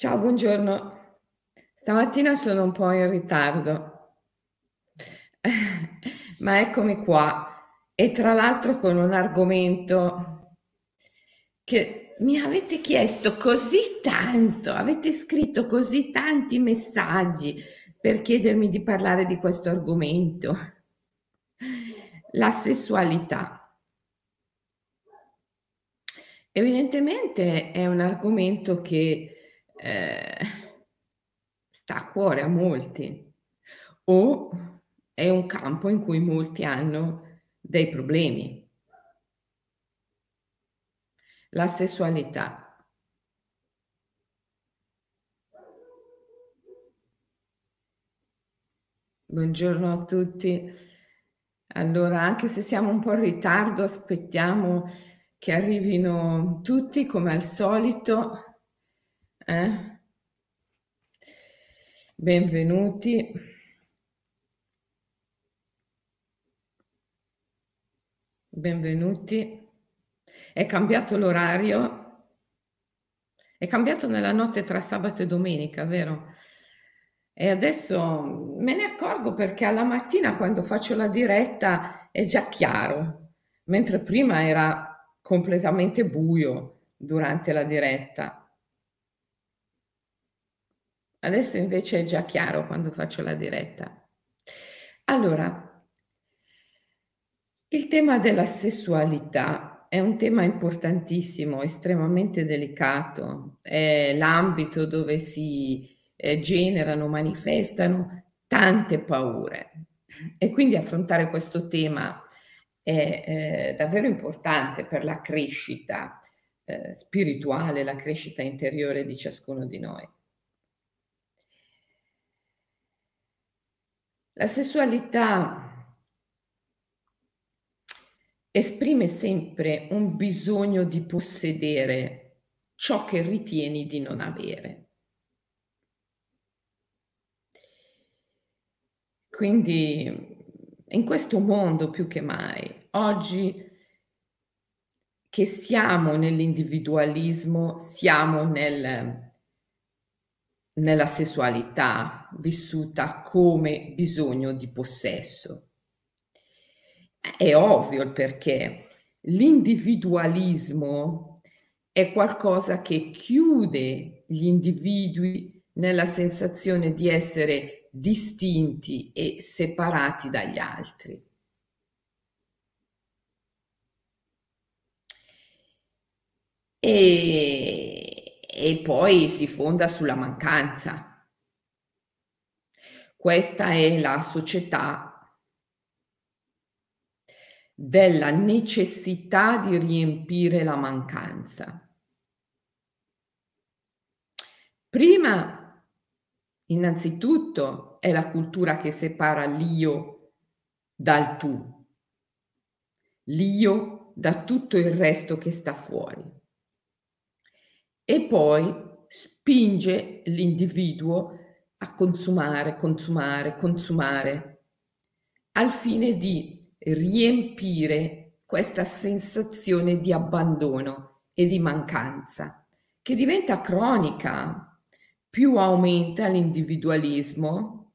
Ciao, buongiorno. Stamattina sono un po' in ritardo, ma eccomi qua e tra l'altro con un argomento che mi avete chiesto così tanto, avete scritto così tanti messaggi per chiedermi di parlare di questo argomento, la sessualità. Evidentemente è un argomento che eh, sta a cuore a molti o è un campo in cui molti hanno dei problemi. La sessualità. Buongiorno a tutti. Allora, anche se siamo un po' in ritardo, aspettiamo che arrivino tutti come al solito. Eh? Benvenuti. Benvenuti. È cambiato l'orario. È cambiato nella notte tra sabato e domenica, vero? E adesso me ne accorgo perché alla mattina quando faccio la diretta è già chiaro, mentre prima era completamente buio durante la diretta. Adesso invece è già chiaro quando faccio la diretta. Allora, il tema della sessualità è un tema importantissimo, estremamente delicato, è l'ambito dove si eh, generano, manifestano tante paure e quindi affrontare questo tema è eh, davvero importante per la crescita eh, spirituale, la crescita interiore di ciascuno di noi. La sessualità esprime sempre un bisogno di possedere ciò che ritieni di non avere. Quindi in questo mondo più che mai, oggi che siamo nell'individualismo, siamo nel nella sessualità vissuta come bisogno di possesso. È ovvio il perché. L'individualismo è qualcosa che chiude gli individui nella sensazione di essere distinti e separati dagli altri. E e poi si fonda sulla mancanza. Questa è la società della necessità di riempire la mancanza. Prima, innanzitutto, è la cultura che separa l'io dal tu, l'io da tutto il resto che sta fuori e poi spinge l'individuo a consumare, consumare, consumare, al fine di riempire questa sensazione di abbandono e di mancanza, che diventa cronica. Più aumenta l'individualismo,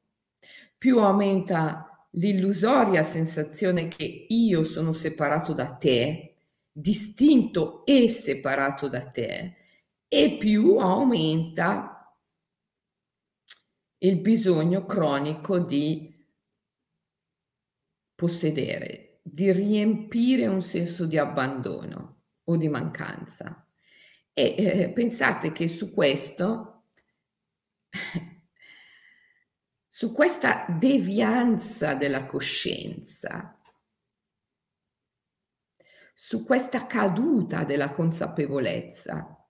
più aumenta l'illusoria sensazione che io sono separato da te, distinto e separato da te, e più aumenta il bisogno cronico di possedere, di riempire un senso di abbandono o di mancanza. E eh, pensate che su questo, su questa devianza della coscienza, su questa caduta della consapevolezza,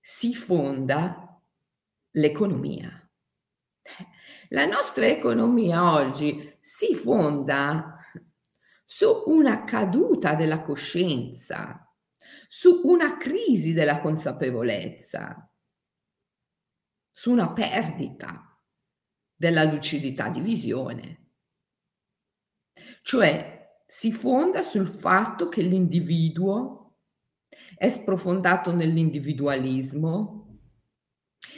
si fonda l'economia. La nostra economia oggi si fonda su una caduta della coscienza, su una crisi della consapevolezza, su una perdita della lucidità di visione. Cioè si fonda sul fatto che l'individuo è sprofondato nell'individualismo,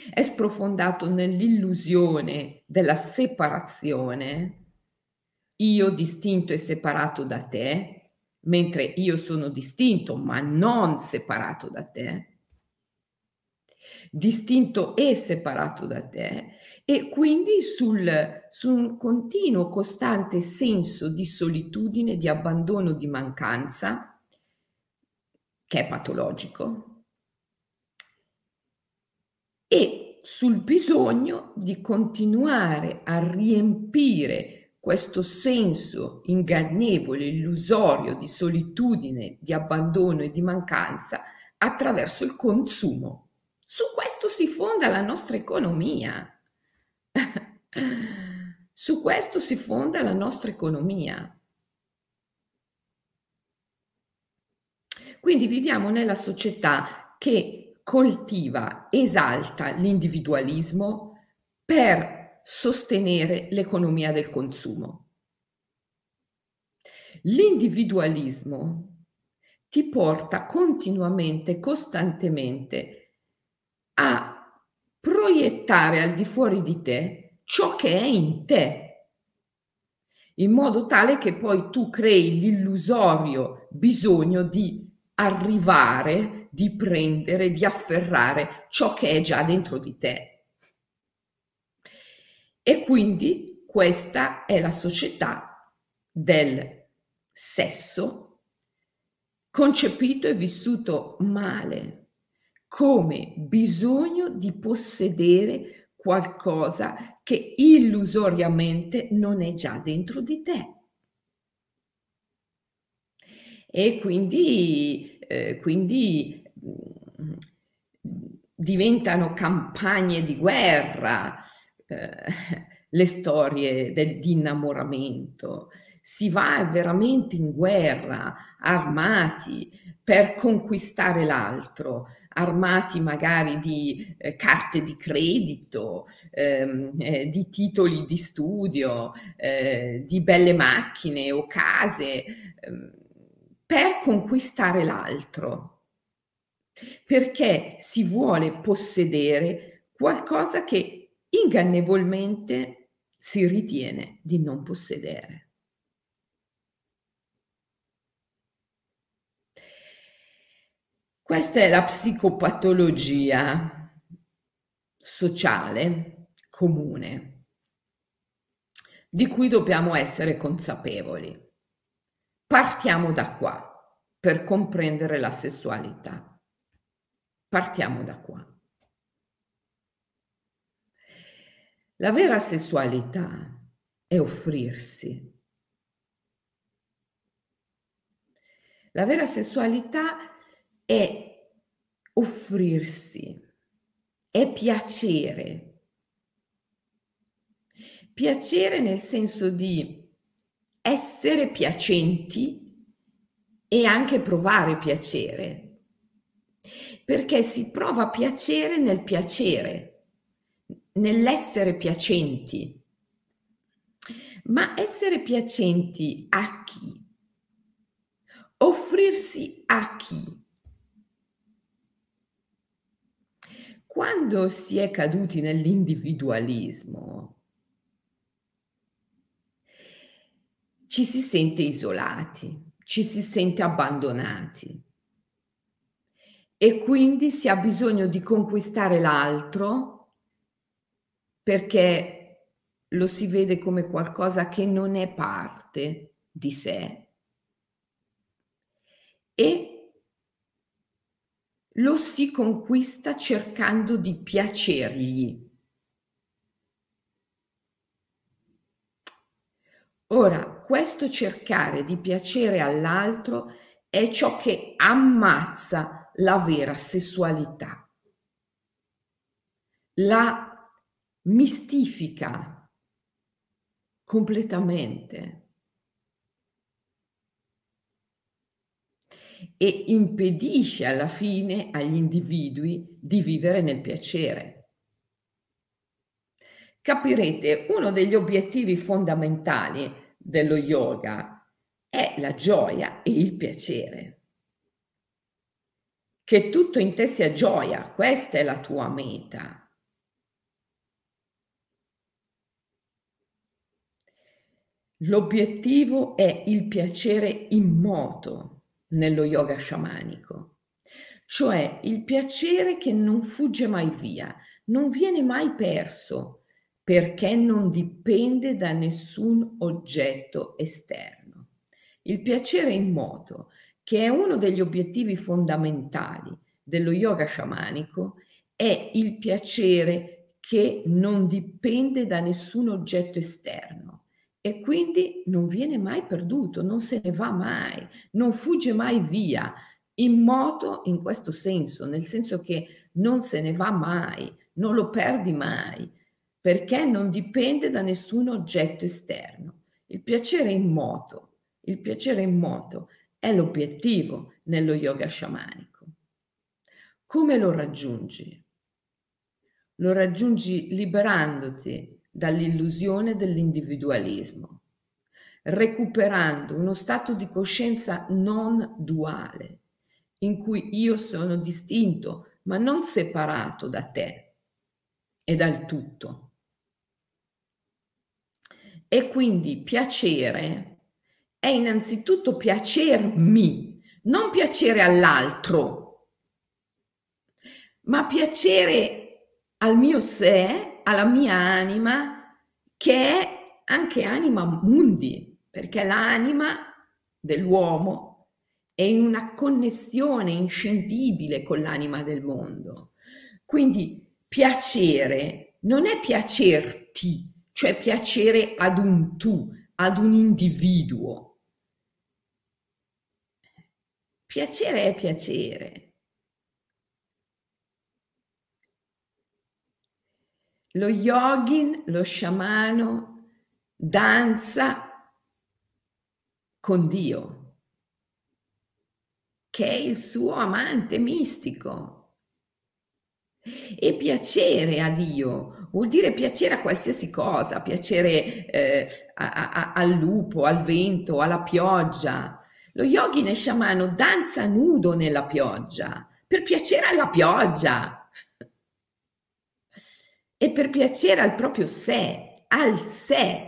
è sprofondato nell'illusione della separazione, io distinto e separato da te, mentre io sono distinto ma non separato da te, distinto e separato da te e quindi sul, su un continuo, costante senso di solitudine, di abbandono, di mancanza, che è patologico, e sul bisogno di continuare a riempire questo senso ingannevole, illusorio di solitudine, di abbandono e di mancanza attraverso il consumo su questo si fonda la nostra economia. Su questo si fonda la nostra economia. Quindi viviamo nella società che coltiva, esalta l'individualismo per sostenere l'economia del consumo. L'individualismo ti porta continuamente, costantemente a proiettare al di fuori di te ciò che è in te, in modo tale che poi tu crei l'illusorio bisogno di arrivare, di prendere, di afferrare ciò che è già dentro di te. E quindi questa è la società del sesso concepito e vissuto male, come bisogno di possedere qualcosa che illusoriamente non è già dentro di te. E quindi, eh, quindi mm, diventano campagne di guerra eh, le storie del, di innamoramento. Si va veramente in guerra armati per conquistare l'altro, armati magari di eh, carte di credito, ehm, eh, di titoli di studio, eh, di belle macchine o case, ehm, per conquistare l'altro, perché si vuole possedere qualcosa che ingannevolmente si ritiene di non possedere. Questa è la psicopatologia sociale comune di cui dobbiamo essere consapevoli. Partiamo da qua per comprendere la sessualità. Partiamo da qua. La vera sessualità è offrirsi. La vera sessualità è offrirsi, è piacere. Piacere nel senso di essere piacenti e anche provare piacere, perché si prova piacere nel piacere, nell'essere piacenti. Ma essere piacenti a chi? Offrirsi a chi? Quando si è caduti nell'individualismo, ci si sente isolati, ci si sente abbandonati e quindi si ha bisogno di conquistare l'altro perché lo si vede come qualcosa che non è parte di sé e lo si conquista cercando di piacergli. Ora, questo cercare di piacere all'altro è ciò che ammazza la vera sessualità, la mistifica completamente. e impedisce alla fine agli individui di vivere nel piacere. Capirete, uno degli obiettivi fondamentali dello yoga è la gioia e il piacere. Che tutto in te sia gioia, questa è la tua meta. L'obiettivo è il piacere immoto nello yoga sciamanico, cioè il piacere che non fugge mai via, non viene mai perso, perché non dipende da nessun oggetto esterno. Il piacere immoto, che è uno degli obiettivi fondamentali dello yoga sciamanico, è il piacere che non dipende da nessun oggetto esterno e quindi non viene mai perduto, non se ne va mai, non fugge mai via. In moto in questo senso, nel senso che non se ne va mai, non lo perdi mai, perché non dipende da nessun oggetto esterno. Il piacere in moto, il piacere in moto è l'obiettivo nello yoga sciamanico. Come lo raggiungi? Lo raggiungi liberandoti dall'illusione dell'individualismo, recuperando uno stato di coscienza non duale, in cui io sono distinto, ma non separato da te e dal tutto. E quindi piacere è innanzitutto piacermi, non piacere all'altro, ma piacere al mio sé alla mia anima che è anche anima mundi, perché l'anima dell'uomo è in una connessione inscindibile con l'anima del mondo. Quindi piacere non è piacerti, cioè piacere ad un tu, ad un individuo. Piacere è piacere. Lo yogin, lo sciamano, danza con Dio, che è il suo amante mistico. E piacere a Dio vuol dire piacere a qualsiasi cosa, piacere eh, a, a, al lupo, al vento, alla pioggia. Lo yogin e sciamano danza nudo nella pioggia, per piacere alla pioggia e per piacere al proprio sé, al sé.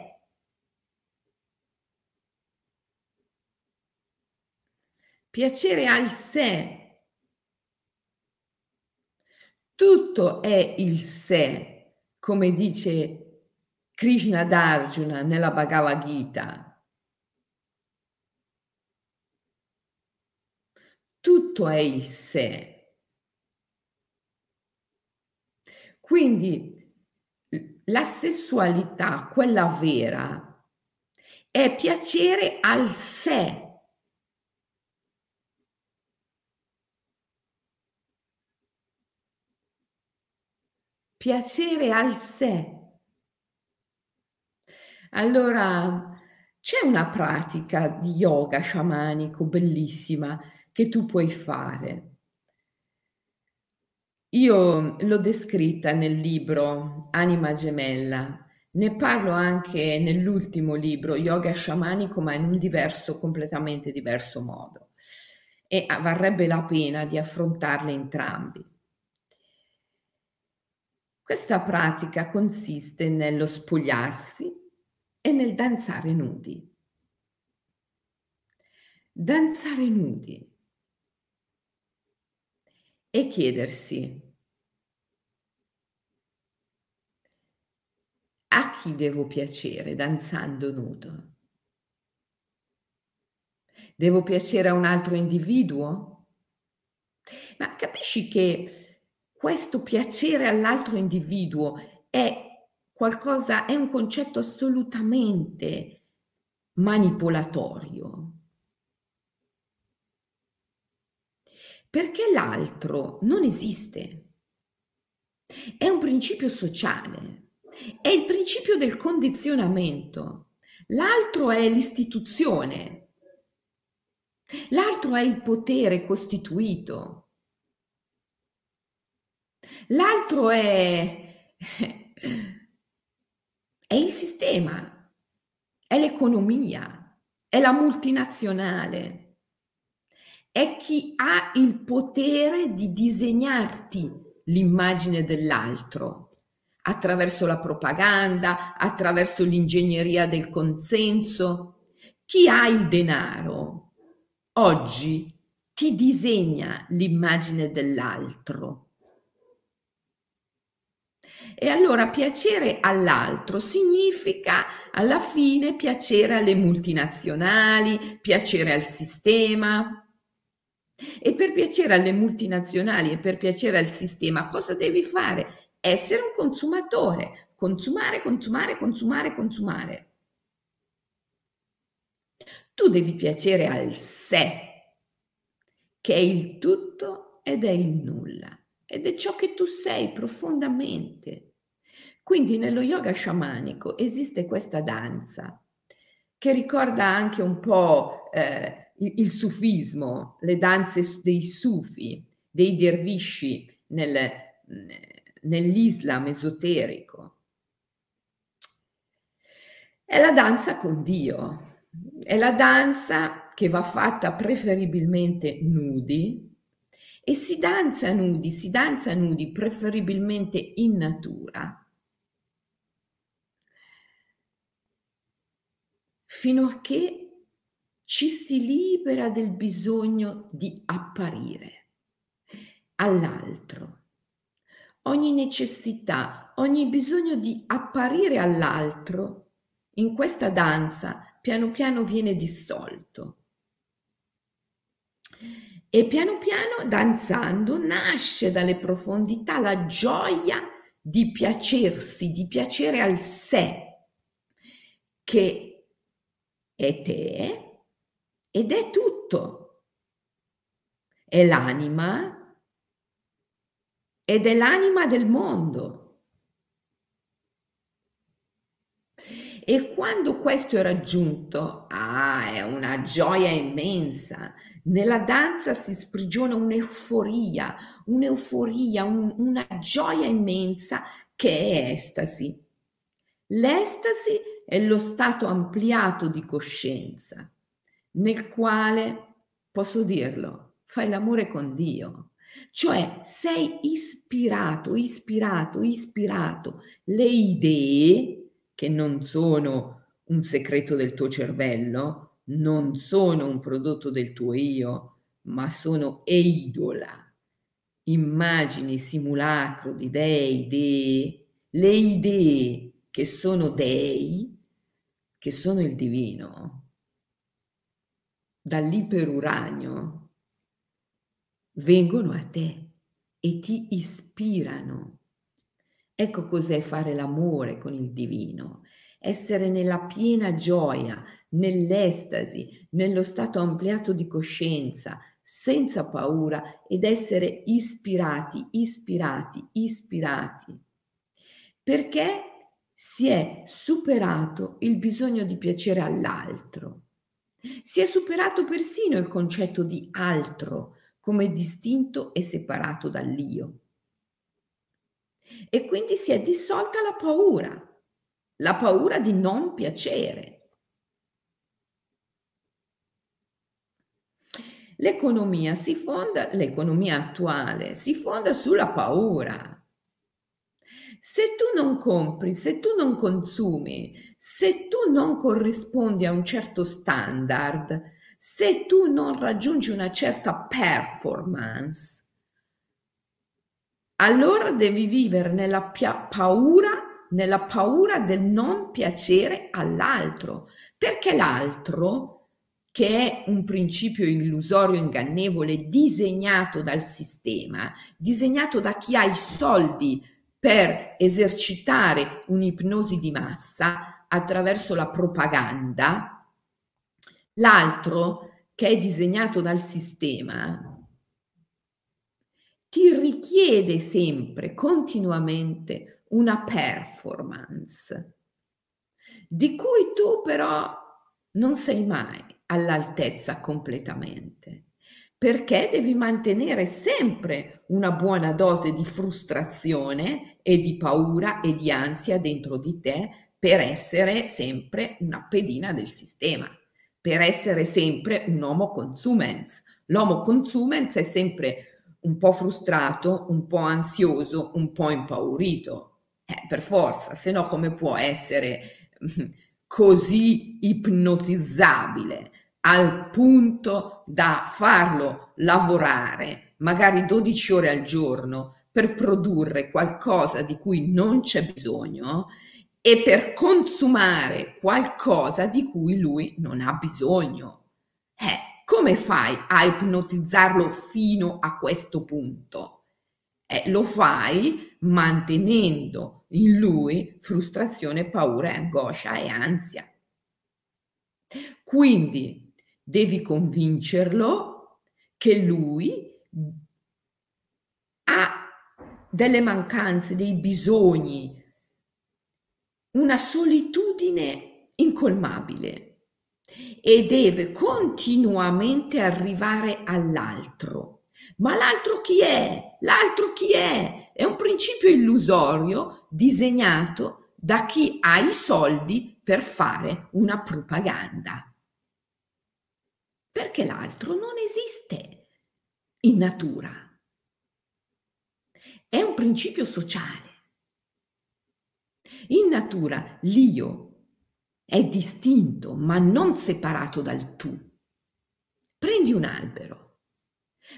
Piacere al sé. Tutto è il sé, come dice Krishna Darjuna nella Bhagavad Gita. Tutto è il sé. Quindi la sessualità, quella vera, è piacere al sé. Piacere al sé. Allora, c'è una pratica di yoga sciamanico bellissima che tu puoi fare. Io l'ho descritta nel libro Anima gemella, ne parlo anche nell'ultimo libro Yoga sciamanico, ma in un diverso, completamente diverso modo. E varrebbe la pena di affrontarle entrambi. Questa pratica consiste nello spogliarsi e nel danzare nudi. Danzare nudi e chiedersi a chi devo piacere danzando nudo? Devo piacere a un altro individuo? Ma capisci che questo piacere all'altro individuo è qualcosa, è un concetto assolutamente manipolatorio. perché l'altro non esiste. È un principio sociale, è il principio del condizionamento. L'altro è l'istituzione, l'altro è il potere costituito, l'altro è, è il sistema, è l'economia, è la multinazionale è chi ha il potere di disegnarti l'immagine dell'altro attraverso la propaganda, attraverso l'ingegneria del consenso. Chi ha il denaro oggi ti disegna l'immagine dell'altro. E allora piacere all'altro significa alla fine piacere alle multinazionali, piacere al sistema. E per piacere alle multinazionali e per piacere al sistema, cosa devi fare? Essere un consumatore, consumare, consumare, consumare, consumare. Tu devi piacere al sé, che è il tutto ed è il nulla, ed è ciò che tu sei profondamente. Quindi nello yoga sciamanico esiste questa danza che ricorda anche un po' eh, il, sufismo, le danze dei sufi, dei dervisci nel, nell'Islam esoterico. È la danza con Dio, è la danza che va fatta preferibilmente nudi e si danza nudi, si danza nudi preferibilmente in natura. Fino a che ci si libera del bisogno di apparire all'altro. Ogni necessità, ogni bisogno di apparire all'altro in questa danza piano piano viene dissolto. E piano piano, danzando, nasce dalle profondità la gioia di piacersi, di piacere al sé, che è te, ed è tutto. È l'anima ed è l'anima del mondo. E quando questo è raggiunto, ah, è una gioia immensa. Nella danza si sprigiona un'euforia, un'euforia, un, una gioia immensa che è estasi. L'estasi è lo stato ampliato di coscienza nel quale, posso dirlo, fai l'amore con Dio. Cioè sei ispirato, ispirato, ispirato. Le idee, che non sono un segreto del tuo cervello, non sono un prodotto del tuo io, ma sono eidola, immagini, simulacro di dei, dei, le idee che sono dei, che sono il divino, dall'iperuranio vengono a te e ti ispirano. Ecco cos'è fare l'amore con il divino, essere nella piena gioia, nell'estasi, nello stato ampliato di coscienza, senza paura ed essere ispirati, ispirati, ispirati. Perché si è superato il bisogno di piacere all'altro si è superato persino il concetto di altro come distinto e separato dall'io. E quindi si è dissolta la paura, la paura di non piacere. L'economia si fonda, l'economia attuale si fonda sulla paura. Se tu non compri, se tu non consumi, se tu non corrispondi a un certo standard, se tu non raggiungi una certa performance, allora devi vivere nella pia- paura, nella paura del non piacere all'altro, perché l'altro, che è un principio illusorio, ingannevole, disegnato dal sistema, disegnato da chi ha i soldi per esercitare un'ipnosi di massa attraverso la propaganda, l'altro che è disegnato dal sistema ti richiede sempre, continuamente, una performance di cui tu però non sei mai all'altezza completamente perché devi mantenere sempre una buona dose di frustrazione e di paura e di ansia dentro di te per essere sempre una pedina del sistema, per essere sempre un homo consumens. L'homo consumens è sempre un po' frustrato, un po' ansioso, un po' impaurito. Eh, per forza, se no come può essere così ipnotizzabile al punto da farlo lavorare magari 12 ore al giorno per produrre qualcosa di cui non c'è bisogno e per consumare qualcosa di cui lui non ha bisogno. Eh, come fai a ipnotizzarlo fino a questo punto? Eh, lo fai mantenendo in lui frustrazione, paura, angoscia e ansia. Quindi devi convincerlo che lui ha delle mancanze, dei bisogni, una solitudine incolmabile e deve continuamente arrivare all'altro. Ma l'altro chi è? L'altro chi è? È un principio illusorio disegnato da chi ha i soldi per fare una propaganda. Perché l'altro non esiste in natura. È un principio sociale. In natura l'io è distinto ma non separato dal tu. Prendi un albero,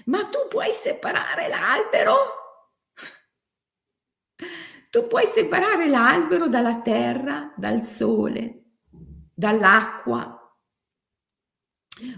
ma tu puoi separare l'albero? Tu puoi separare l'albero dalla terra, dal sole, dall'acqua.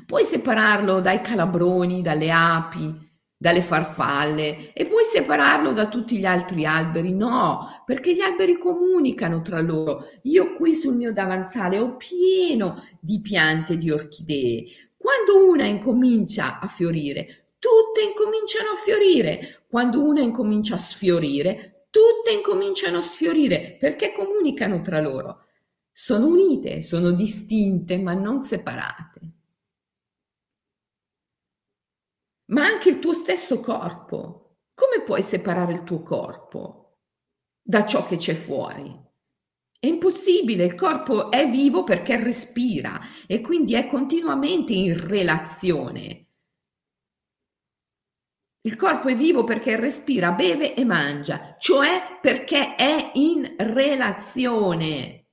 Puoi separarlo dai calabroni, dalle api, dalle farfalle e puoi separarlo da tutti gli altri alberi? No, perché gli alberi comunicano tra loro. Io qui sul mio davanzale ho pieno di piante di orchidee. Quando una incomincia a fiorire, tutte incominciano a fiorire. Quando una incomincia a sfiorire, tutte incominciano a sfiorire perché comunicano tra loro. Sono unite, sono distinte, ma non separate. Ma anche il tuo stesso corpo. Come puoi separare il tuo corpo da ciò che c'è fuori? È impossibile, il corpo è vivo perché respira e quindi è continuamente in relazione. Il corpo è vivo perché respira, beve e mangia, cioè perché è in relazione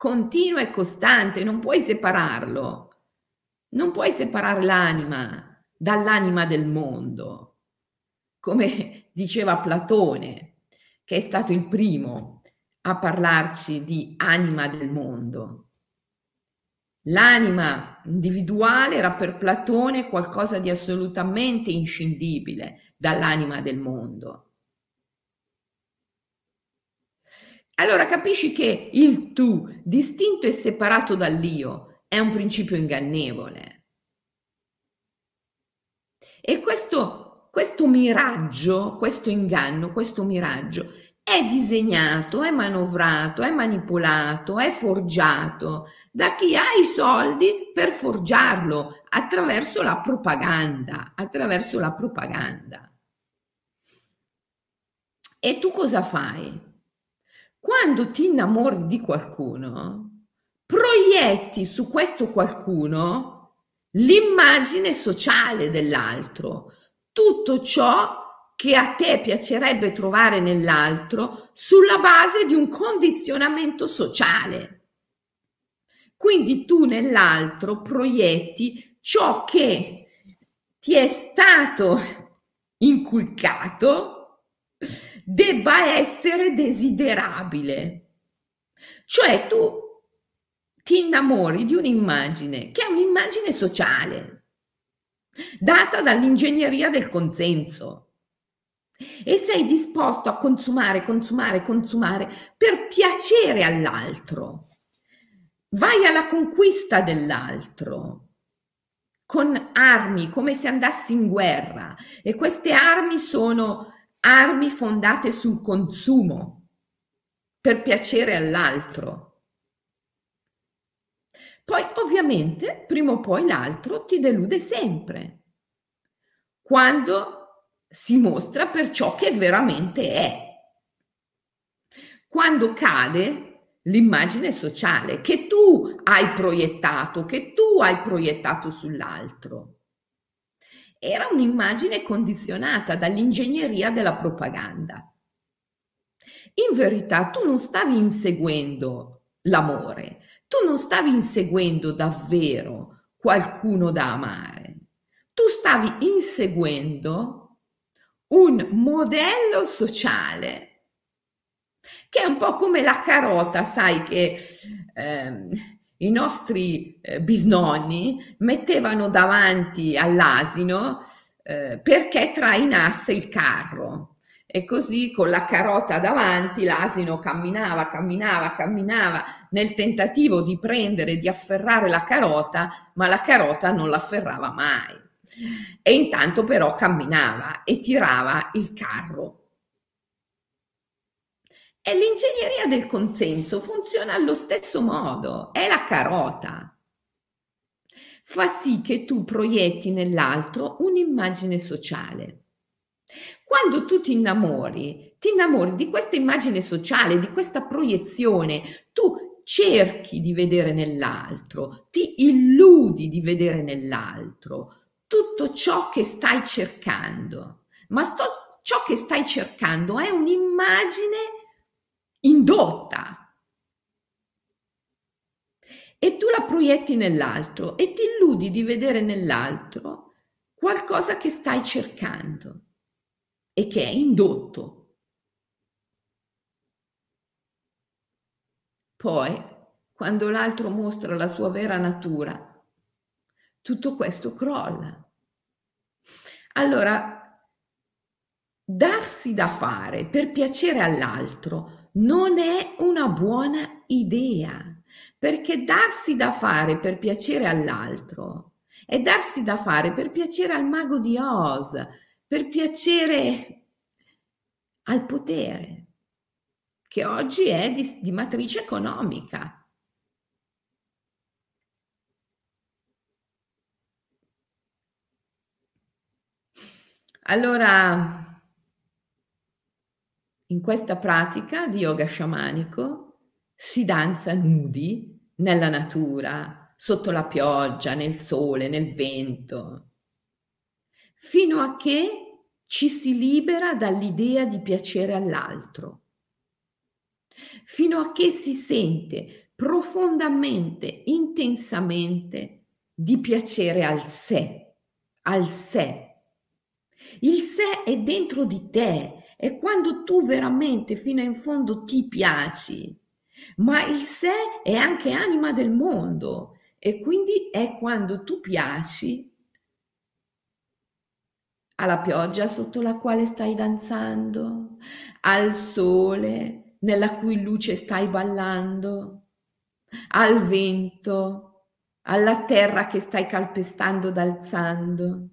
continua e costante, non puoi separarlo. Non puoi separare l'anima dall'anima del mondo, come diceva Platone, che è stato il primo a parlarci di anima del mondo. L'anima individuale era per Platone qualcosa di assolutamente inscindibile dall'anima del mondo. Allora capisci che il tu, distinto e separato dall'io, è un principio ingannevole. E questo, questo miraggio, questo inganno, questo miraggio è disegnato, è manovrato, è manipolato, è forgiato da chi ha i soldi per forgiarlo attraverso la propaganda, attraverso la propaganda. E tu cosa fai? Quando ti innamori di qualcuno, proietti su questo qualcuno l'immagine sociale dell'altro, tutto ciò che a te piacerebbe trovare nell'altro sulla base di un condizionamento sociale. Quindi tu nell'altro proietti ciò che ti è stato inculcato debba essere desiderabile. Cioè tu ti innamori di un'immagine che è un'immagine sociale, data dall'ingegneria del consenso. E sei disposto a consumare, consumare, consumare per piacere all'altro. Vai alla conquista dell'altro con armi, come se andassi in guerra. E queste armi sono armi fondate sul consumo, per piacere all'altro. Poi ovviamente prima o poi l'altro ti delude sempre, quando si mostra per ciò che veramente è, quando cade l'immagine sociale che tu hai proiettato, che tu hai proiettato sull'altro. Era un'immagine condizionata dall'ingegneria della propaganda. in verità tu non stavi inseguendo l'amore, tu non stavi inseguendo davvero qualcuno da amare, tu stavi inseguendo un modello sociale che è un po' come la carota, sai che ehm, i nostri eh, bisnonni mettevano davanti all'asino eh, perché trainasse il carro. E così con la carota davanti l'asino camminava, camminava, camminava nel tentativo di prendere, di afferrare la carota, ma la carota non l'afferrava mai. E intanto però camminava e tirava il carro. E l'ingegneria del consenso funziona allo stesso modo, è la carota. Fa sì che tu proietti nell'altro un'immagine sociale. Quando tu ti innamori, ti innamori di questa immagine sociale, di questa proiezione, tu cerchi di vedere nell'altro, ti illudi di vedere nell'altro tutto ciò che stai cercando. Ma sto, ciò che stai cercando è un'immagine indotta. E tu la proietti nell'altro e ti illudi di vedere nell'altro qualcosa che stai cercando e che è indotto. Poi, quando l'altro mostra la sua vera natura, tutto questo crolla. Allora, darsi da fare per piacere all'altro non è una buona idea, perché darsi da fare per piacere all'altro è darsi da fare per piacere al mago di Oz, per piacere al potere, che oggi è di, di matrice economica. Allora, in questa pratica di yoga sciamanico si danza nudi nella natura, sotto la pioggia, nel sole, nel vento, fino a che ci si libera dall'idea di piacere all'altro, fino a che si sente profondamente, intensamente di piacere al sé, al sé. Il sé è dentro di te, è quando tu veramente fino in fondo ti piaci, ma il sé è anche anima del mondo e quindi è quando tu piaci alla pioggia sotto la quale stai danzando, al sole nella cui luce stai ballando, al vento, alla terra che stai calpestando ed alzando,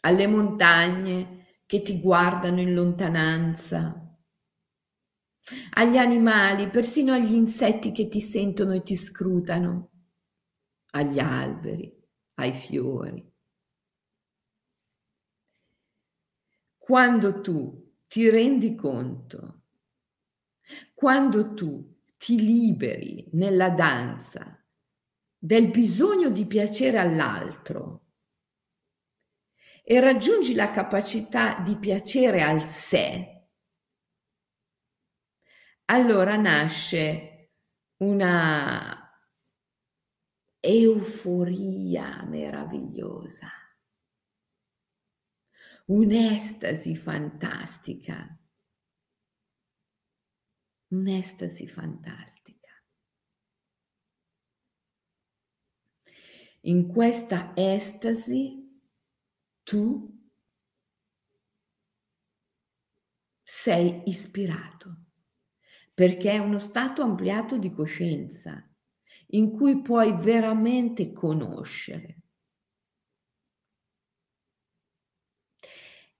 alle montagne che ti guardano in lontananza, agli animali, persino agli insetti che ti sentono e ti scrutano, agli alberi, ai fiori. Quando tu ti rendi conto, quando tu ti liberi nella danza del bisogno di piacere all'altro, e raggiungi la capacità di piacere al sé, allora nasce una euforia meravigliosa, un'estasi fantastica, un'estasi fantastica. In questa estasi tu sei ispirato, perché è uno stato ampliato di coscienza in cui puoi veramente conoscere.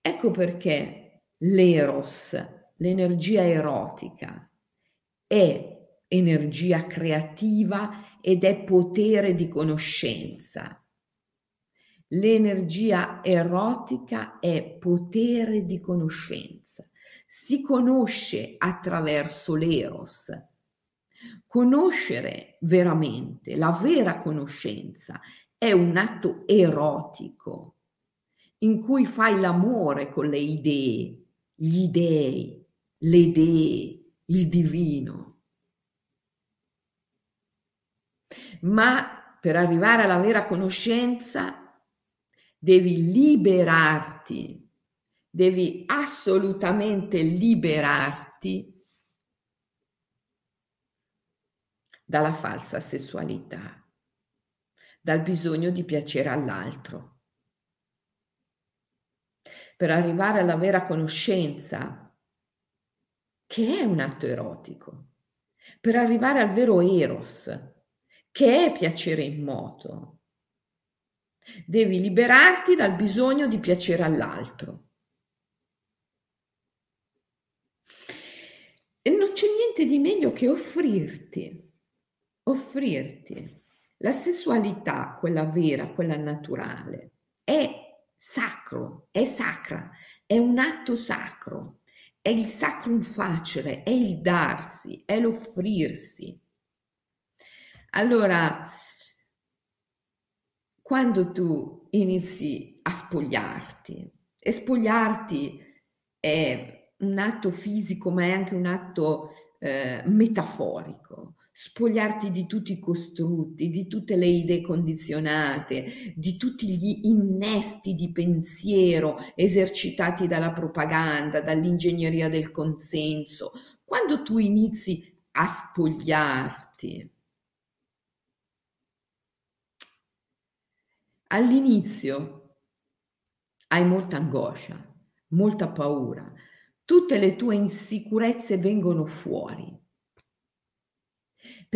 Ecco perché l'eros, l'energia erotica, è energia creativa ed è potere di conoscenza L'energia erotica è potere di conoscenza. Si conosce attraverso l'eros. Conoscere veramente, la vera conoscenza, è un atto erotico in cui fai l'amore con le idee, gli dei, le dee, il divino. Ma per arrivare alla vera conoscenza devi liberarti, devi assolutamente liberarti dalla falsa sessualità, dal bisogno di piacere all'altro. Per arrivare alla vera conoscenza, che è un atto erotico, per arrivare al vero eros, che è piacere in moto, devi liberarti dal bisogno di piacere all'altro. E non c'è niente di meglio che offrirti offrirti. La sessualità, quella vera, quella naturale, è sacro, è sacra, è un atto sacro, è il sacrum facere, è il darsi, è l'offrirsi. Allora, quando tu inizi a spogliarti, e spogliarti è un atto fisico, ma è anche un atto eh, metaforico spogliarti di tutti i costrutti, di tutte le idee condizionate, di tutti gli innesti di pensiero esercitati dalla propaganda, dall'ingegneria del consenso. Quando tu inizi a spogliarti, all'inizio hai molta angoscia, molta paura, tutte le tue insicurezze vengono fuori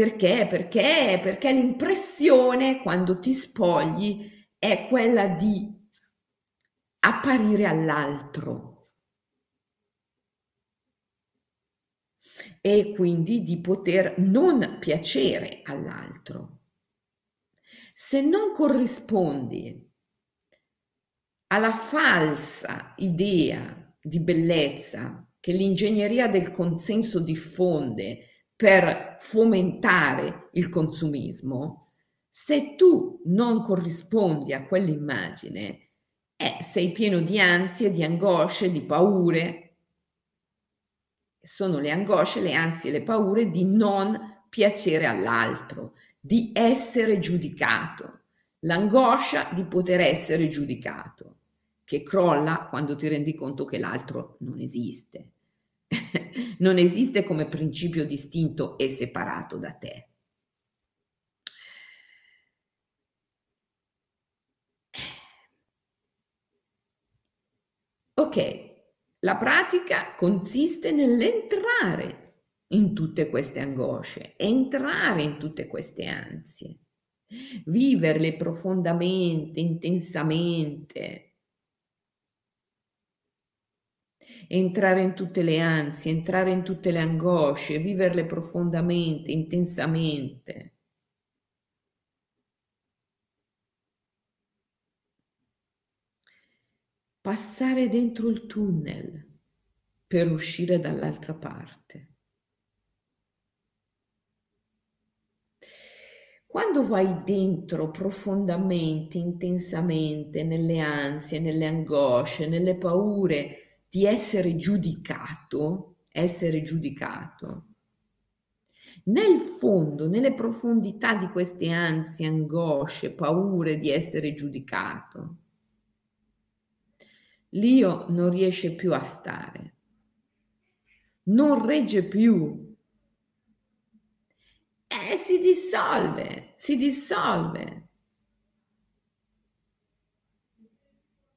perché? Perché? Perché l'impressione quando ti spogli è quella di apparire all'altro e quindi di poter non piacere all'altro. Se non corrispondi alla falsa idea di bellezza che l'ingegneria del consenso diffonde per fomentare il consumismo, se tu non corrispondi a quell'immagine, eh, sei pieno di ansie, di angosce, di paure. Sono le angosce, le ansie, le paure di non piacere all'altro, di essere giudicato. L'angoscia di poter essere giudicato, che crolla quando ti rendi conto che l'altro non esiste non esiste come principio distinto e separato da te. Ok, la pratica consiste nell'entrare in tutte queste angosce, entrare in tutte queste ansie, viverle profondamente, intensamente, entrare in tutte le ansie, entrare in tutte le angosce, viverle profondamente, intensamente. Passare dentro il tunnel per uscire dall'altra parte. Quando vai dentro profondamente, intensamente, nelle ansie, nelle angosce, nelle paure, di essere giudicato, essere giudicato, nel fondo, nelle profondità di queste ansie, angosce, paure di essere giudicato, l'io non riesce più a stare, non regge più. E si dissolve, si dissolve,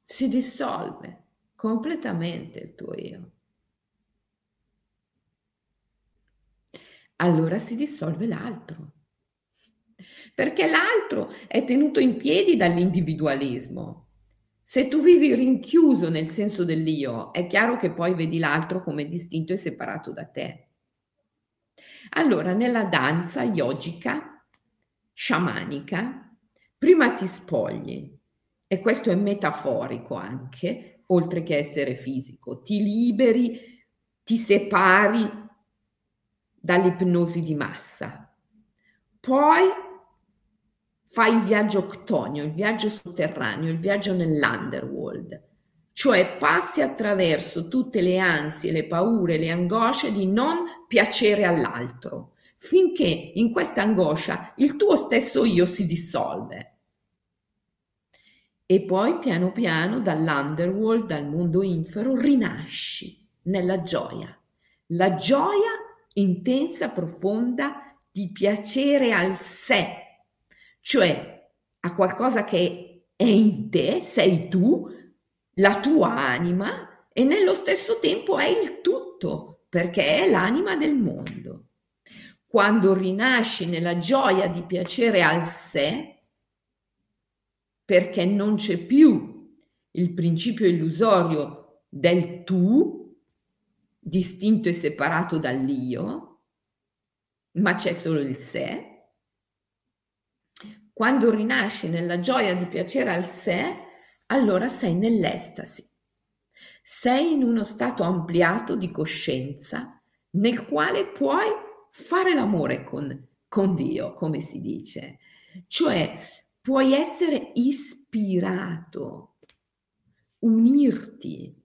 si dissolve completamente il tuo io. Allora si dissolve l'altro, perché l'altro è tenuto in piedi dall'individualismo. Se tu vivi rinchiuso nel senso dell'io, è chiaro che poi vedi l'altro come distinto e separato da te. Allora, nella danza yogica, sciamanica, prima ti spogli, e questo è metaforico anche, oltre che essere fisico, ti liberi, ti separi dall'ipnosi di massa. Poi fai il viaggio octonio, il viaggio sotterraneo, il viaggio nell'underworld. cioè passi attraverso tutte le ansie, le paure, le angosce di non piacere all'altro, finché in questa angoscia il tuo stesso io si dissolve. E poi piano piano dall'underworld, dal mondo infero, rinasci nella gioia. La gioia intensa, profonda, di piacere al sé, cioè a qualcosa che è in te, sei tu, la tua anima e nello stesso tempo è il tutto, perché è l'anima del mondo. Quando rinasci nella gioia di piacere al sé, perché non c'è più il principio illusorio del tu, distinto e separato dall'io, ma c'è solo il sé. Quando rinasci nella gioia di piacere al sé, allora sei nell'estasi. Sei in uno stato ampliato di coscienza nel quale puoi fare l'amore con, con Dio, come si dice. Cioè, puoi essere ispirato, unirti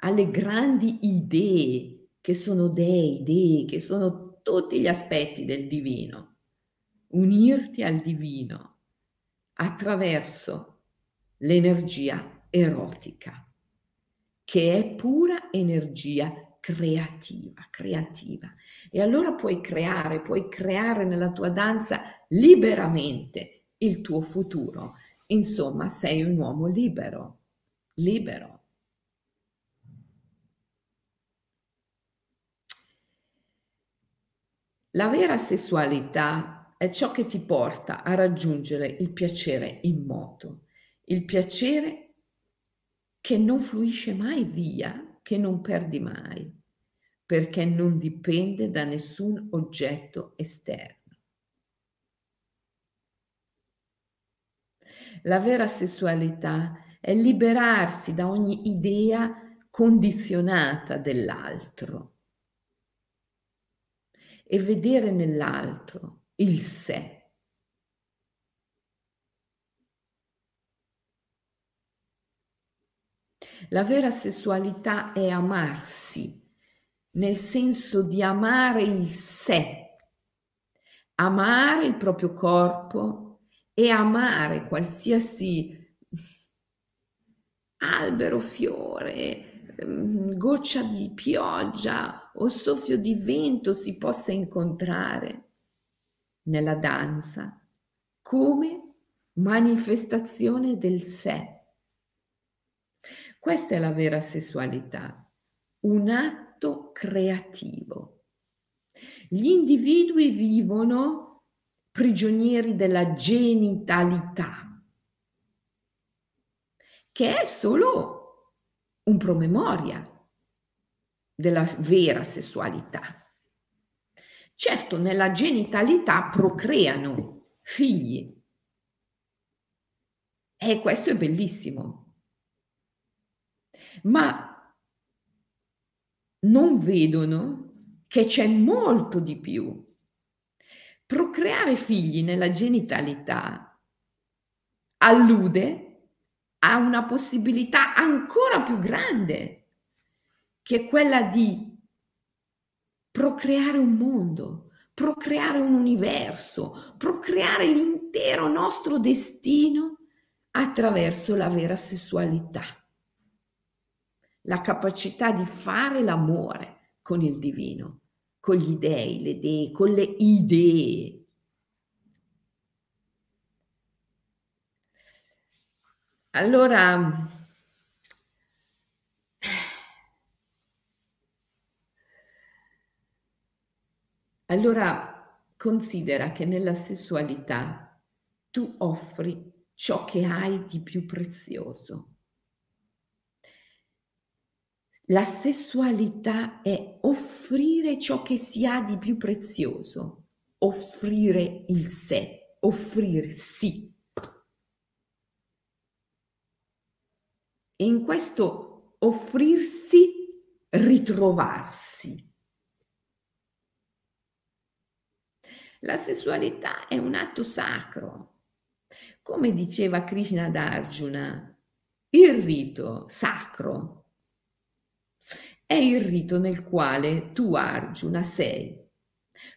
alle grandi idee che sono dei, dei, che sono tutti gli aspetti del divino. Unirti al divino attraverso l'energia erotica, che è pura energia creativa, creativa. E allora puoi creare, puoi creare nella tua danza liberamente il tuo futuro. Insomma, sei un uomo libero, libero. La vera sessualità è ciò che ti porta a raggiungere il piacere in moto il piacere che non fluisce mai via, che non perdi mai, perché non dipende da nessun oggetto esterno. La vera sessualità è liberarsi da ogni idea condizionata dell'altro e vedere nell'altro il sé. La vera sessualità è amarsi, nel senso di amare il sé, amare il proprio corpo e amare qualsiasi albero, fiore, ehm, goccia di pioggia o soffio di vento si possa incontrare nella danza come manifestazione del sé questa è la vera sessualità, un atto creativo. Gli individui vivono prigionieri della genitalità, che è solo un promemoria della vera sessualità. Certo, nella genitalità procreano figli e questo è bellissimo, ma non vedono che c'è molto di più. Procreare figli nella genitalità allude a una possibilità ancora più grande, che è quella di procreare un mondo, procreare un universo, procreare l'intero nostro destino attraverso la vera sessualità. La capacità di fare l'amore con il divino, con gli dei, le dee, con le idee. Allora, allora considera che nella sessualità tu offri ciò che hai di più prezioso la sessualità è offrire ciò che si ha di più prezioso, offrire il sé, offrirsi. E in questo offrirsi ritrovarsi. La sessualità è un atto sacro. Come diceva Krishna ad Arjuna, Il rito sacro è il rito nel quale tu, Arjuna, sei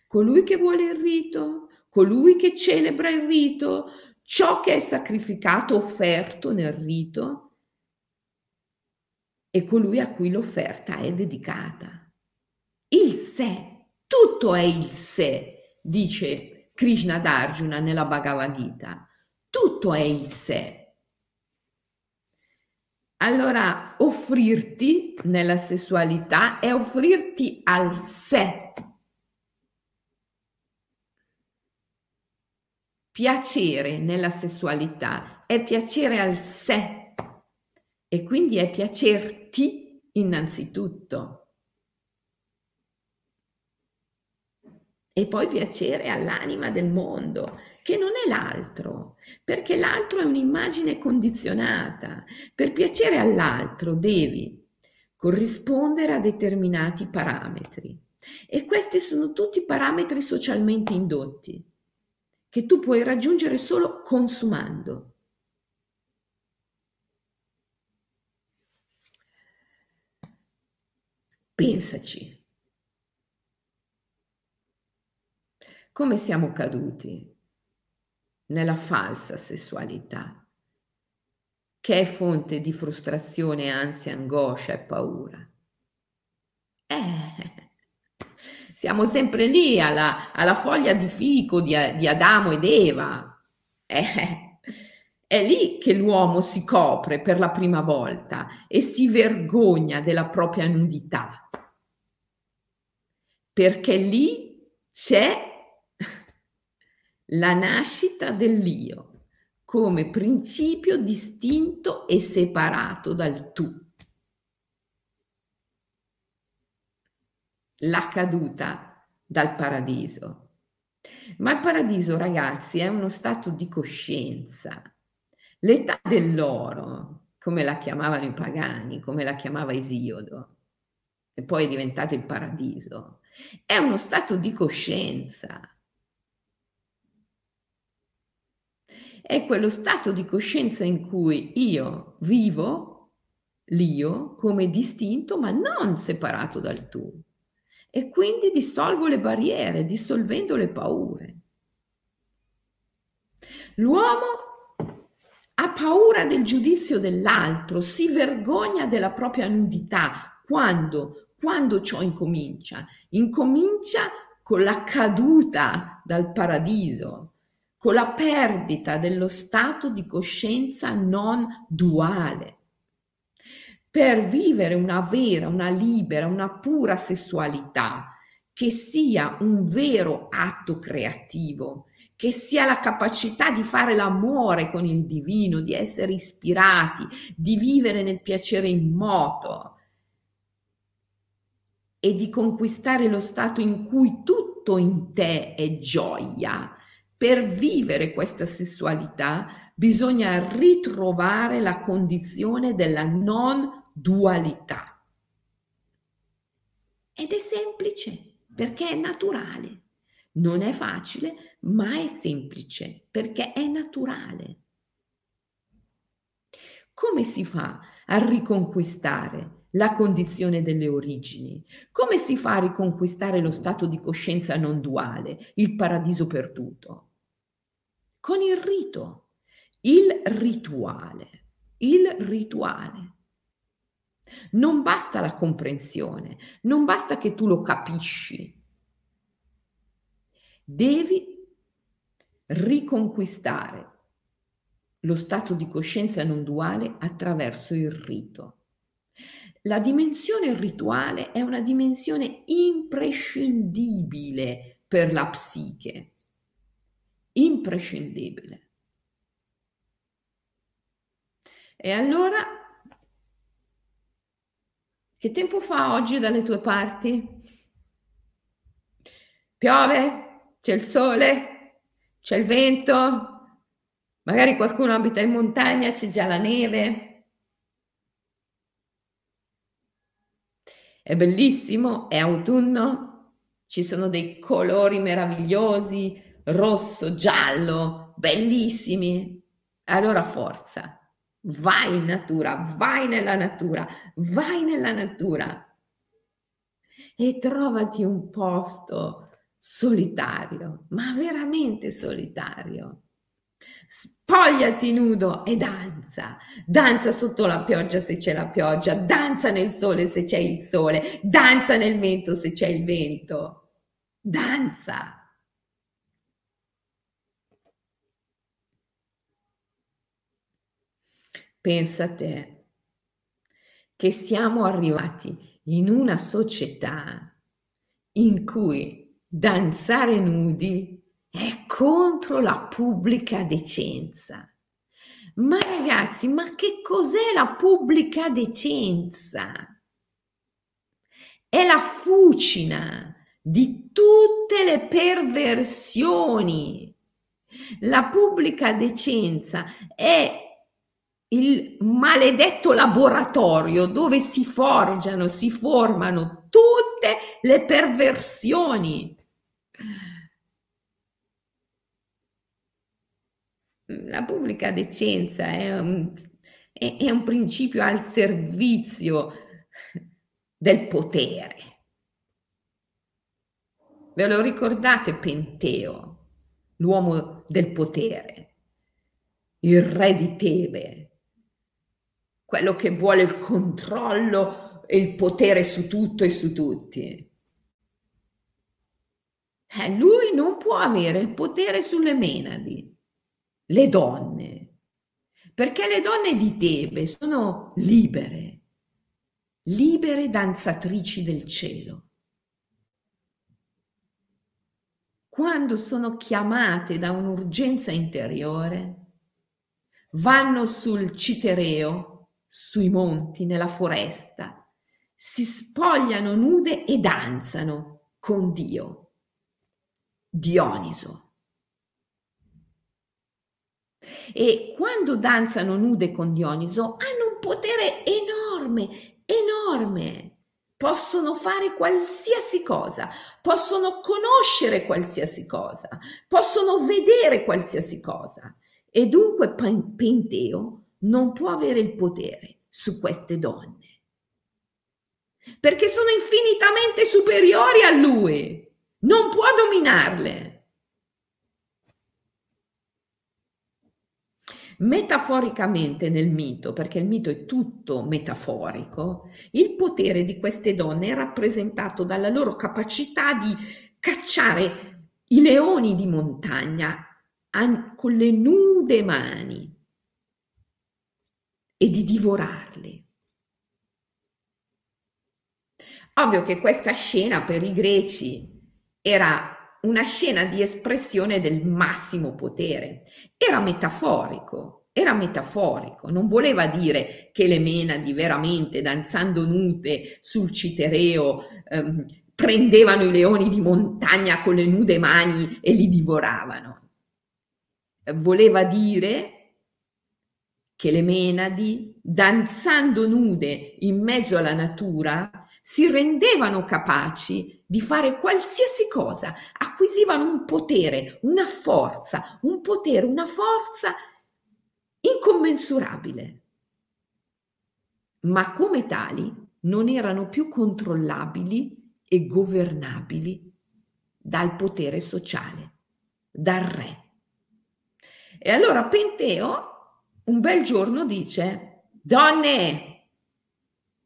colui che vuole il rito, colui che celebra il rito, ciò che è sacrificato, offerto nel rito e colui a cui l'offerta è dedicata. Il sé, tutto è il sé, dice Krishna Darjuna nella Bhagavad Gita. Tutto è il sé. Allora, offrirti nella sessualità è offrirti al sé. Piacere nella sessualità è piacere al sé e quindi è piacerti innanzitutto. E poi piacere all'anima del mondo che non è l'altro, perché l'altro è un'immagine condizionata. Per piacere all'altro devi corrispondere a determinati parametri e questi sono tutti parametri socialmente indotti che tu puoi raggiungere solo consumando. Pensaci. Come siamo caduti? Nella falsa sessualità, che è fonte di frustrazione, ansia, angoscia e paura. Eh, siamo sempre lì alla, alla foglia di fico di, di Adamo ed Eva. Eh, è lì che l'uomo si copre per la prima volta e si vergogna della propria nudità. Perché lì c'è la nascita dell'io come principio distinto e separato dal tu. La caduta dal paradiso. Ma il paradiso, ragazzi, è uno stato di coscienza. L'età dell'oro, come la chiamavano i pagani, come la chiamava Esiodo, e poi è diventato il paradiso, è uno stato di coscienza è quello stato di coscienza in cui io vivo l'io come distinto ma non separato dal tu e quindi dissolvo le barriere, dissolvendo le paure. L'uomo ha paura del giudizio dell'altro, si vergogna della propria nudità. Quando? Quando ciò incomincia? Incomincia con la caduta dal paradiso, con la perdita dello stato di coscienza non duale. Per vivere una vera, una libera, una pura sessualità che sia un vero atto creativo, che sia la capacità di fare l'amore con il divino, di essere ispirati, di vivere nel piacere immoto e di conquistare lo stato in cui tutto in te è gioia, per vivere questa sessualità bisogna ritrovare la condizione della non dualità. Ed è semplice perché è naturale. Non è facile, ma è semplice perché è naturale. Come si fa a riconquistare la condizione delle origini? Come si fa a riconquistare lo stato di coscienza non duale, il paradiso perduto? Con il rito, il rituale, il rituale. Non basta la comprensione, non basta che tu lo capisci. Devi riconquistare lo stato di coscienza non duale attraverso il rito. La dimensione rituale è una dimensione imprescindibile per la psiche imprescindibile. E allora, che tempo fa oggi dalle tue parti? Piove? C'è il sole? C'è il vento? Magari qualcuno abita in montagna, c'è già la neve. È bellissimo, è autunno, ci sono dei colori meravigliosi, rosso, giallo, bellissimi. Allora forza, vai in natura, vai nella natura, vai nella natura e trovati un posto solitario, ma veramente solitario. Spogliati nudo e danza, danza sotto la pioggia se c'è la pioggia, danza nel sole se c'è il sole, danza nel vento se c'è il vento, danza. Pensa a te che siamo arrivati in una società in cui danzare nudi è contro la pubblica decenza. Ma ragazzi, ma che cos'è la pubblica decenza? È la fucina di tutte le perversioni. La pubblica decenza è il maledetto laboratorio dove si forgiano, si formano tutte le perversioni. La pubblica decenza è un, è, è un principio al servizio del potere. Ve lo ricordate Penteo, l'uomo del potere, il re di Tebe, quello che vuole il controllo e il potere su tutto e su tutti. Eh, lui non può avere il potere sulle menadi, le donne, perché le donne di Tebe sono libere, libere danzatrici del cielo. Quando sono chiamate da un'urgenza interiore, vanno sul citereo sui monti, nella foresta, si spogliano nude e danzano con Dio. Dioniso. E quando danzano nude con Dioniso hanno un potere enorme, enorme. Possono fare qualsiasi cosa, possono conoscere qualsiasi cosa, possono vedere qualsiasi cosa. E dunque Penteo non può avere il potere su queste donne. Perché sono infinitamente superiori a lui. Non può dominarle. Metaforicamente nel mito, perché il mito è tutto metaforico, il potere di queste donne è rappresentato dalla loro capacità di cacciare i leoni di montagna con le nude mani e di divorarli. Ovvio che questa scena per i greci era una scena di espressione del massimo potere, era metaforico, era metaforico, non voleva dire che le menadi veramente danzando nude sul citereo ehm, prendevano i leoni di montagna con le nude mani e li divoravano. Voleva dire che le menadi, danzando nude in mezzo alla natura, si rendevano capaci di fare qualsiasi cosa, acquisivano un potere, una forza, un potere, una forza incommensurabile. Ma come tali non erano più controllabili e governabili dal potere sociale, dal re. E allora Penteo un bel giorno dice, donne,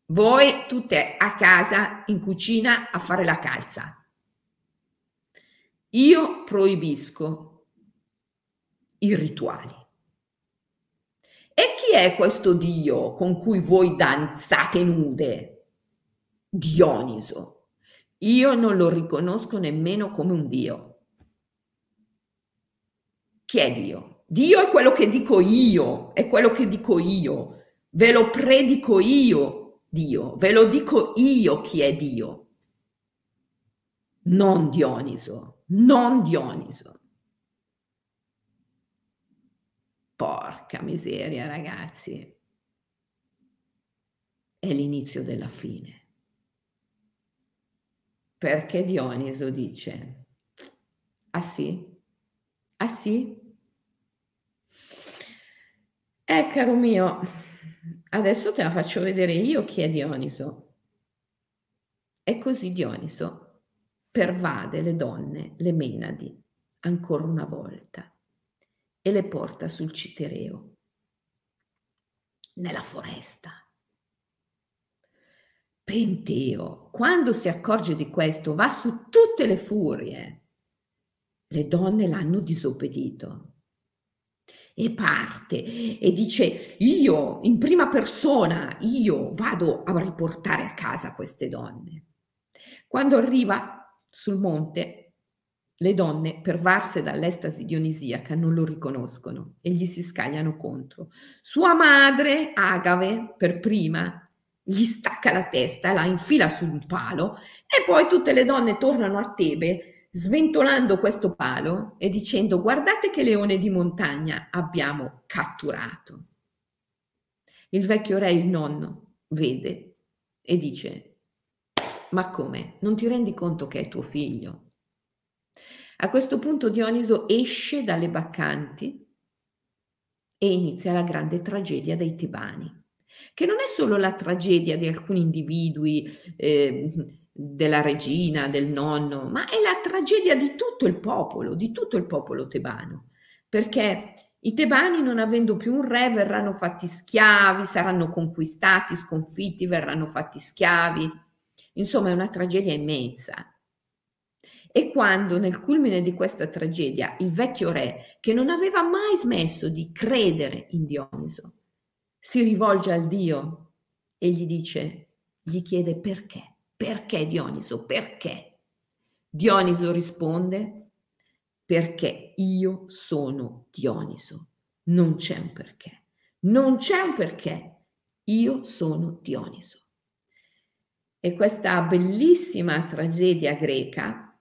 voi tutte a casa in cucina a fare la calza. Io proibisco i rituali. E chi è questo Dio con cui voi danzate nude? Dioniso. Io non lo riconosco nemmeno come un Dio. Chi è Dio? Dio è quello che dico io, è quello che dico io, ve lo predico io, Dio, ve lo dico io chi è Dio. Non Dioniso, non Dioniso. Porca miseria, ragazzi. È l'inizio della fine. Perché Dioniso dice, ah sì? Ah sì? Eh, caro mio, adesso te la faccio vedere io chi è Dioniso. E così Dioniso pervade le donne, le menadi, ancora una volta, e le porta sul Citereo, nella foresta. Penteo, quando si accorge di questo, va su tutte le furie. Le donne l'hanno disobbedito e parte e dice io in prima persona, io vado a riportare a casa queste donne. Quando arriva sul monte, le donne, pervarse dall'estasi dionisiaca, non lo riconoscono e gli si scagliano contro. Sua madre, Agave, per prima, gli stacca la testa, la infila su un palo e poi tutte le donne tornano a Tebe sventolando questo palo e dicendo guardate che leone di montagna abbiamo catturato. Il vecchio re, il nonno, vede e dice ma come? Non ti rendi conto che è tuo figlio? A questo punto Dioniso esce dalle baccanti e inizia la grande tragedia dei tebani che non è solo la tragedia di alcuni individui, eh, della regina, del nonno, ma è la tragedia di tutto il popolo, di tutto il popolo tebano, perché i tebani, non avendo più un re, verranno fatti schiavi, saranno conquistati, sconfitti, verranno fatti schiavi. Insomma, è una tragedia immensa. E quando nel culmine di questa tragedia il vecchio re, che non aveva mai smesso di credere in Dioniso, si rivolge al Dio e gli dice, gli chiede perché, perché Dioniso, perché? Dioniso risponde, perché io sono Dioniso, non c'è un perché, non c'è un perché, io sono Dioniso. E questa bellissima tragedia greca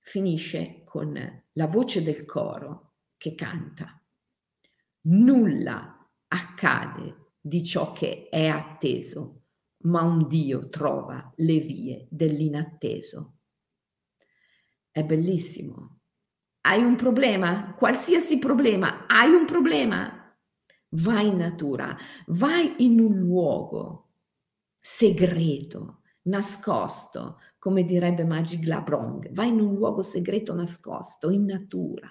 finisce con la voce del coro che canta. Nulla accade di ciò che è atteso, ma un Dio trova le vie dell'inatteso. È bellissimo. Hai un problema, qualsiasi problema, hai un problema. Vai in natura, vai in un luogo segreto, nascosto, come direbbe Magic Labrong, vai in un luogo segreto nascosto, in natura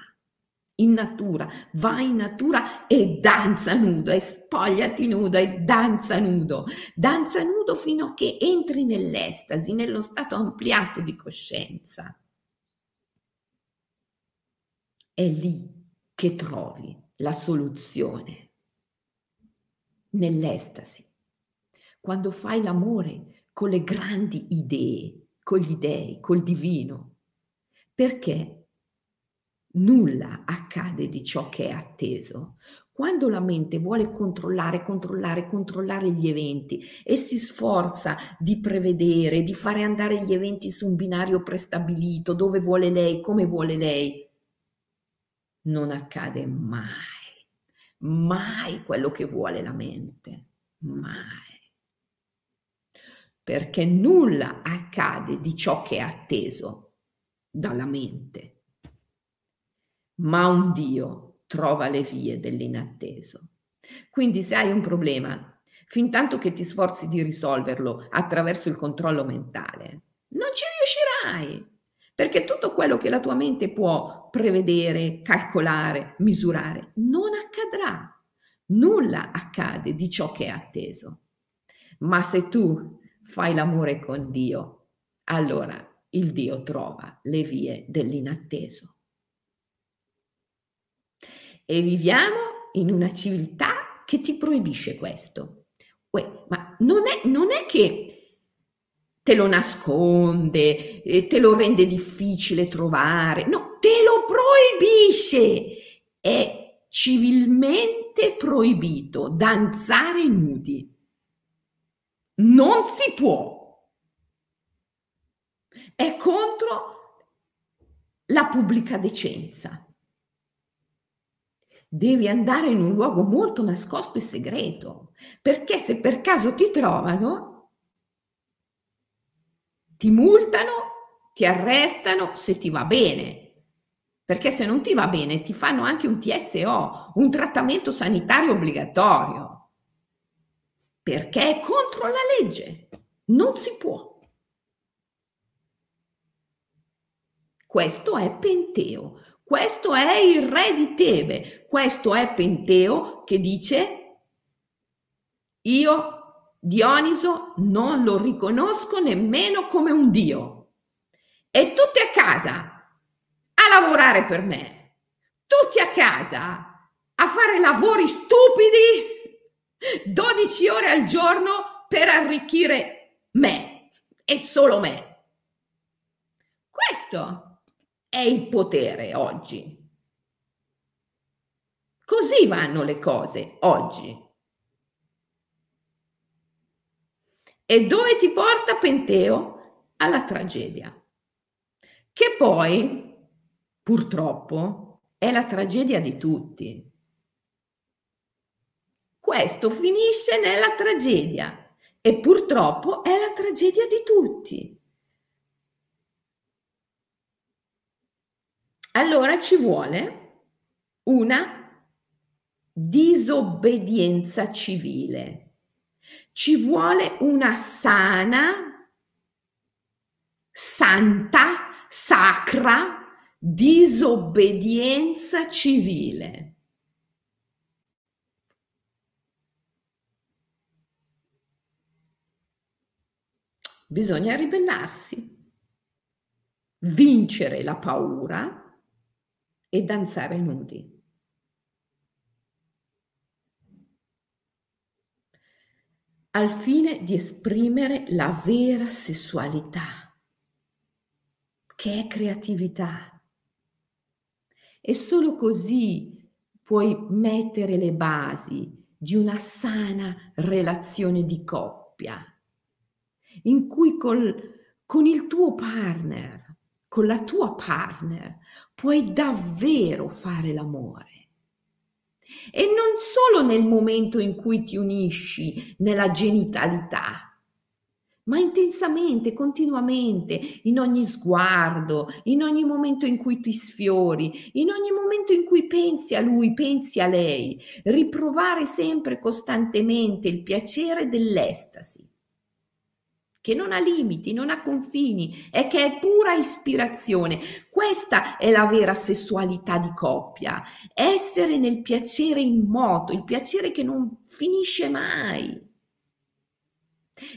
in natura, vai in natura e danza nudo, e spogliati nudo e danza nudo, danza nudo fino a che entri nell'estasi, nello stato ampliato di coscienza. È lì che trovi la soluzione, nell'estasi. Quando fai l'amore con le grandi idee, con gli dei, col divino, perché nulla accade di ciò che è atteso. Quando la mente vuole controllare, controllare, controllare gli eventi e si sforza di prevedere, di fare andare gli eventi su un binario prestabilito, dove vuole lei, come vuole lei, non accade mai, mai quello che vuole la mente, mai. Perché nulla accade di ciò che è atteso dalla mente ma un Dio trova le vie dell'inatteso. Quindi se hai un problema, fin tanto che ti sforzi di risolverlo attraverso il controllo mentale, non ci riuscirai, perché tutto quello che la tua mente può prevedere, calcolare, misurare, non accadrà. Nulla accade di ciò che è atteso. Ma se tu fai l'amore con Dio, allora il Dio trova le vie dell'inatteso e viviamo in una civiltà che ti proibisce questo. Uè, ma non è, non è che te lo nasconde, te lo rende difficile trovare, no, te lo proibisce. È civilmente proibito danzare nudi. Non si può. È contro la pubblica decenza devi andare in un luogo molto nascosto e segreto, perché se per caso ti trovano, ti multano, ti arrestano se ti va bene, perché se non ti va bene ti fanno anche un TSO, un trattamento sanitario obbligatorio, perché è contro la legge, non si può. Questo è Penteo, questo è il re di Tebe, questo è Penteo che dice io Dioniso non lo riconosco nemmeno come un dio. E tutti a casa a lavorare per me, tutti a casa a fare lavori stupidi 12 ore al giorno per arricchire me e solo me. Questo è il potere oggi. Così vanno le cose oggi. E dove ti porta Penteo? Alla tragedia. Che poi purtroppo, è la tragedia di tutti. Questo finisce nella tragedia e purtroppo è la tragedia di tutti. Allora ci vuole una disobbedienza civile, ci vuole una sana, santa, sacra disobbedienza civile. Bisogna ribellarsi, vincere la paura e danzare nudi. al fine di esprimere la vera sessualità, che è creatività. E solo così puoi mettere le basi di una sana relazione di coppia, in cui col, con il tuo partner, con la tua partner, puoi davvero fare l'amore. E non solo nel momento in cui ti unisci nella genitalità, ma intensamente, continuamente, in ogni sguardo, in ogni momento in cui ti sfiori, in ogni momento in cui pensi a lui, pensi a lei, riprovare sempre costantemente il piacere dell'estasi, che non ha limiti, non ha confini e che è pura ispirazione. Questa è la vera sessualità di coppia, essere nel piacere immoto, il piacere che non finisce mai.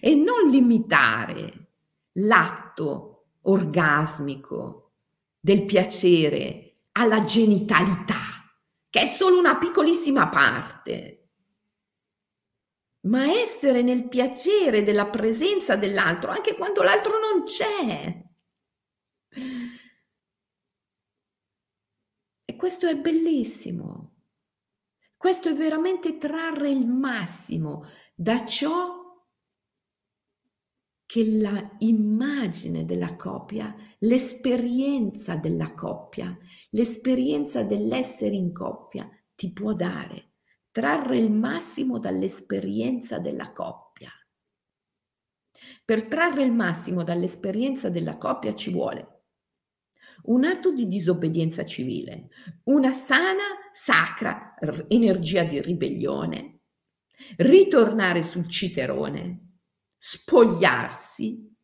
E non limitare l'atto orgasmico del piacere alla genitalità, che è solo una piccolissima parte, ma essere nel piacere della presenza dell'altro anche quando l'altro non c'è. E questo è bellissimo. Questo è veramente trarre il massimo da ciò che la immagine della coppia, l'esperienza della coppia, l'esperienza dell'essere in coppia ti può dare, trarre il massimo dall'esperienza della coppia. Per trarre il massimo dall'esperienza della coppia ci vuole un atto di disobbedienza civile, una sana, sacra energia di ribellione, ritornare sul citerone, spogliarsi,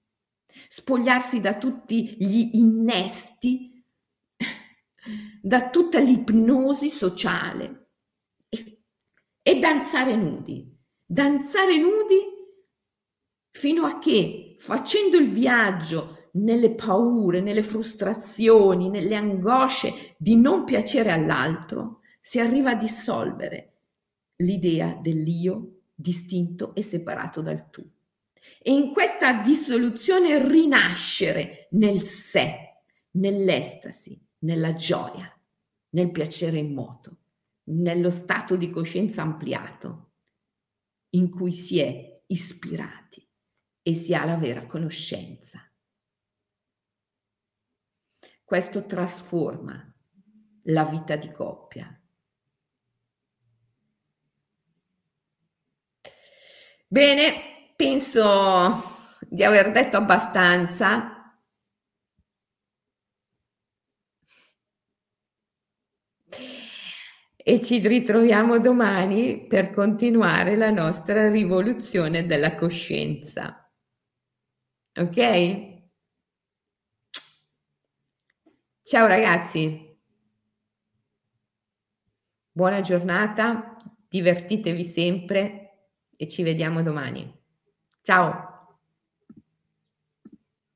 spogliarsi da tutti gli innesti, da tutta l'ipnosi sociale e danzare nudi, danzare nudi fino a che facendo il viaggio nelle paure, nelle frustrazioni, nelle angosce di non piacere all'altro, si arriva a dissolvere l'idea dell'io distinto e separato dal tu. E in questa dissoluzione rinascere nel sé, nell'estasi, nella gioia, nel piacere immoto, nello stato di coscienza ampliato in cui si è ispirati e si ha la vera conoscenza. Questo trasforma la vita di coppia. Bene, penso di aver detto abbastanza. E ci ritroviamo domani per continuare la nostra rivoluzione della coscienza. Ok? Ciao ragazzi, buona giornata, divertitevi sempre e ci vediamo domani. Ciao!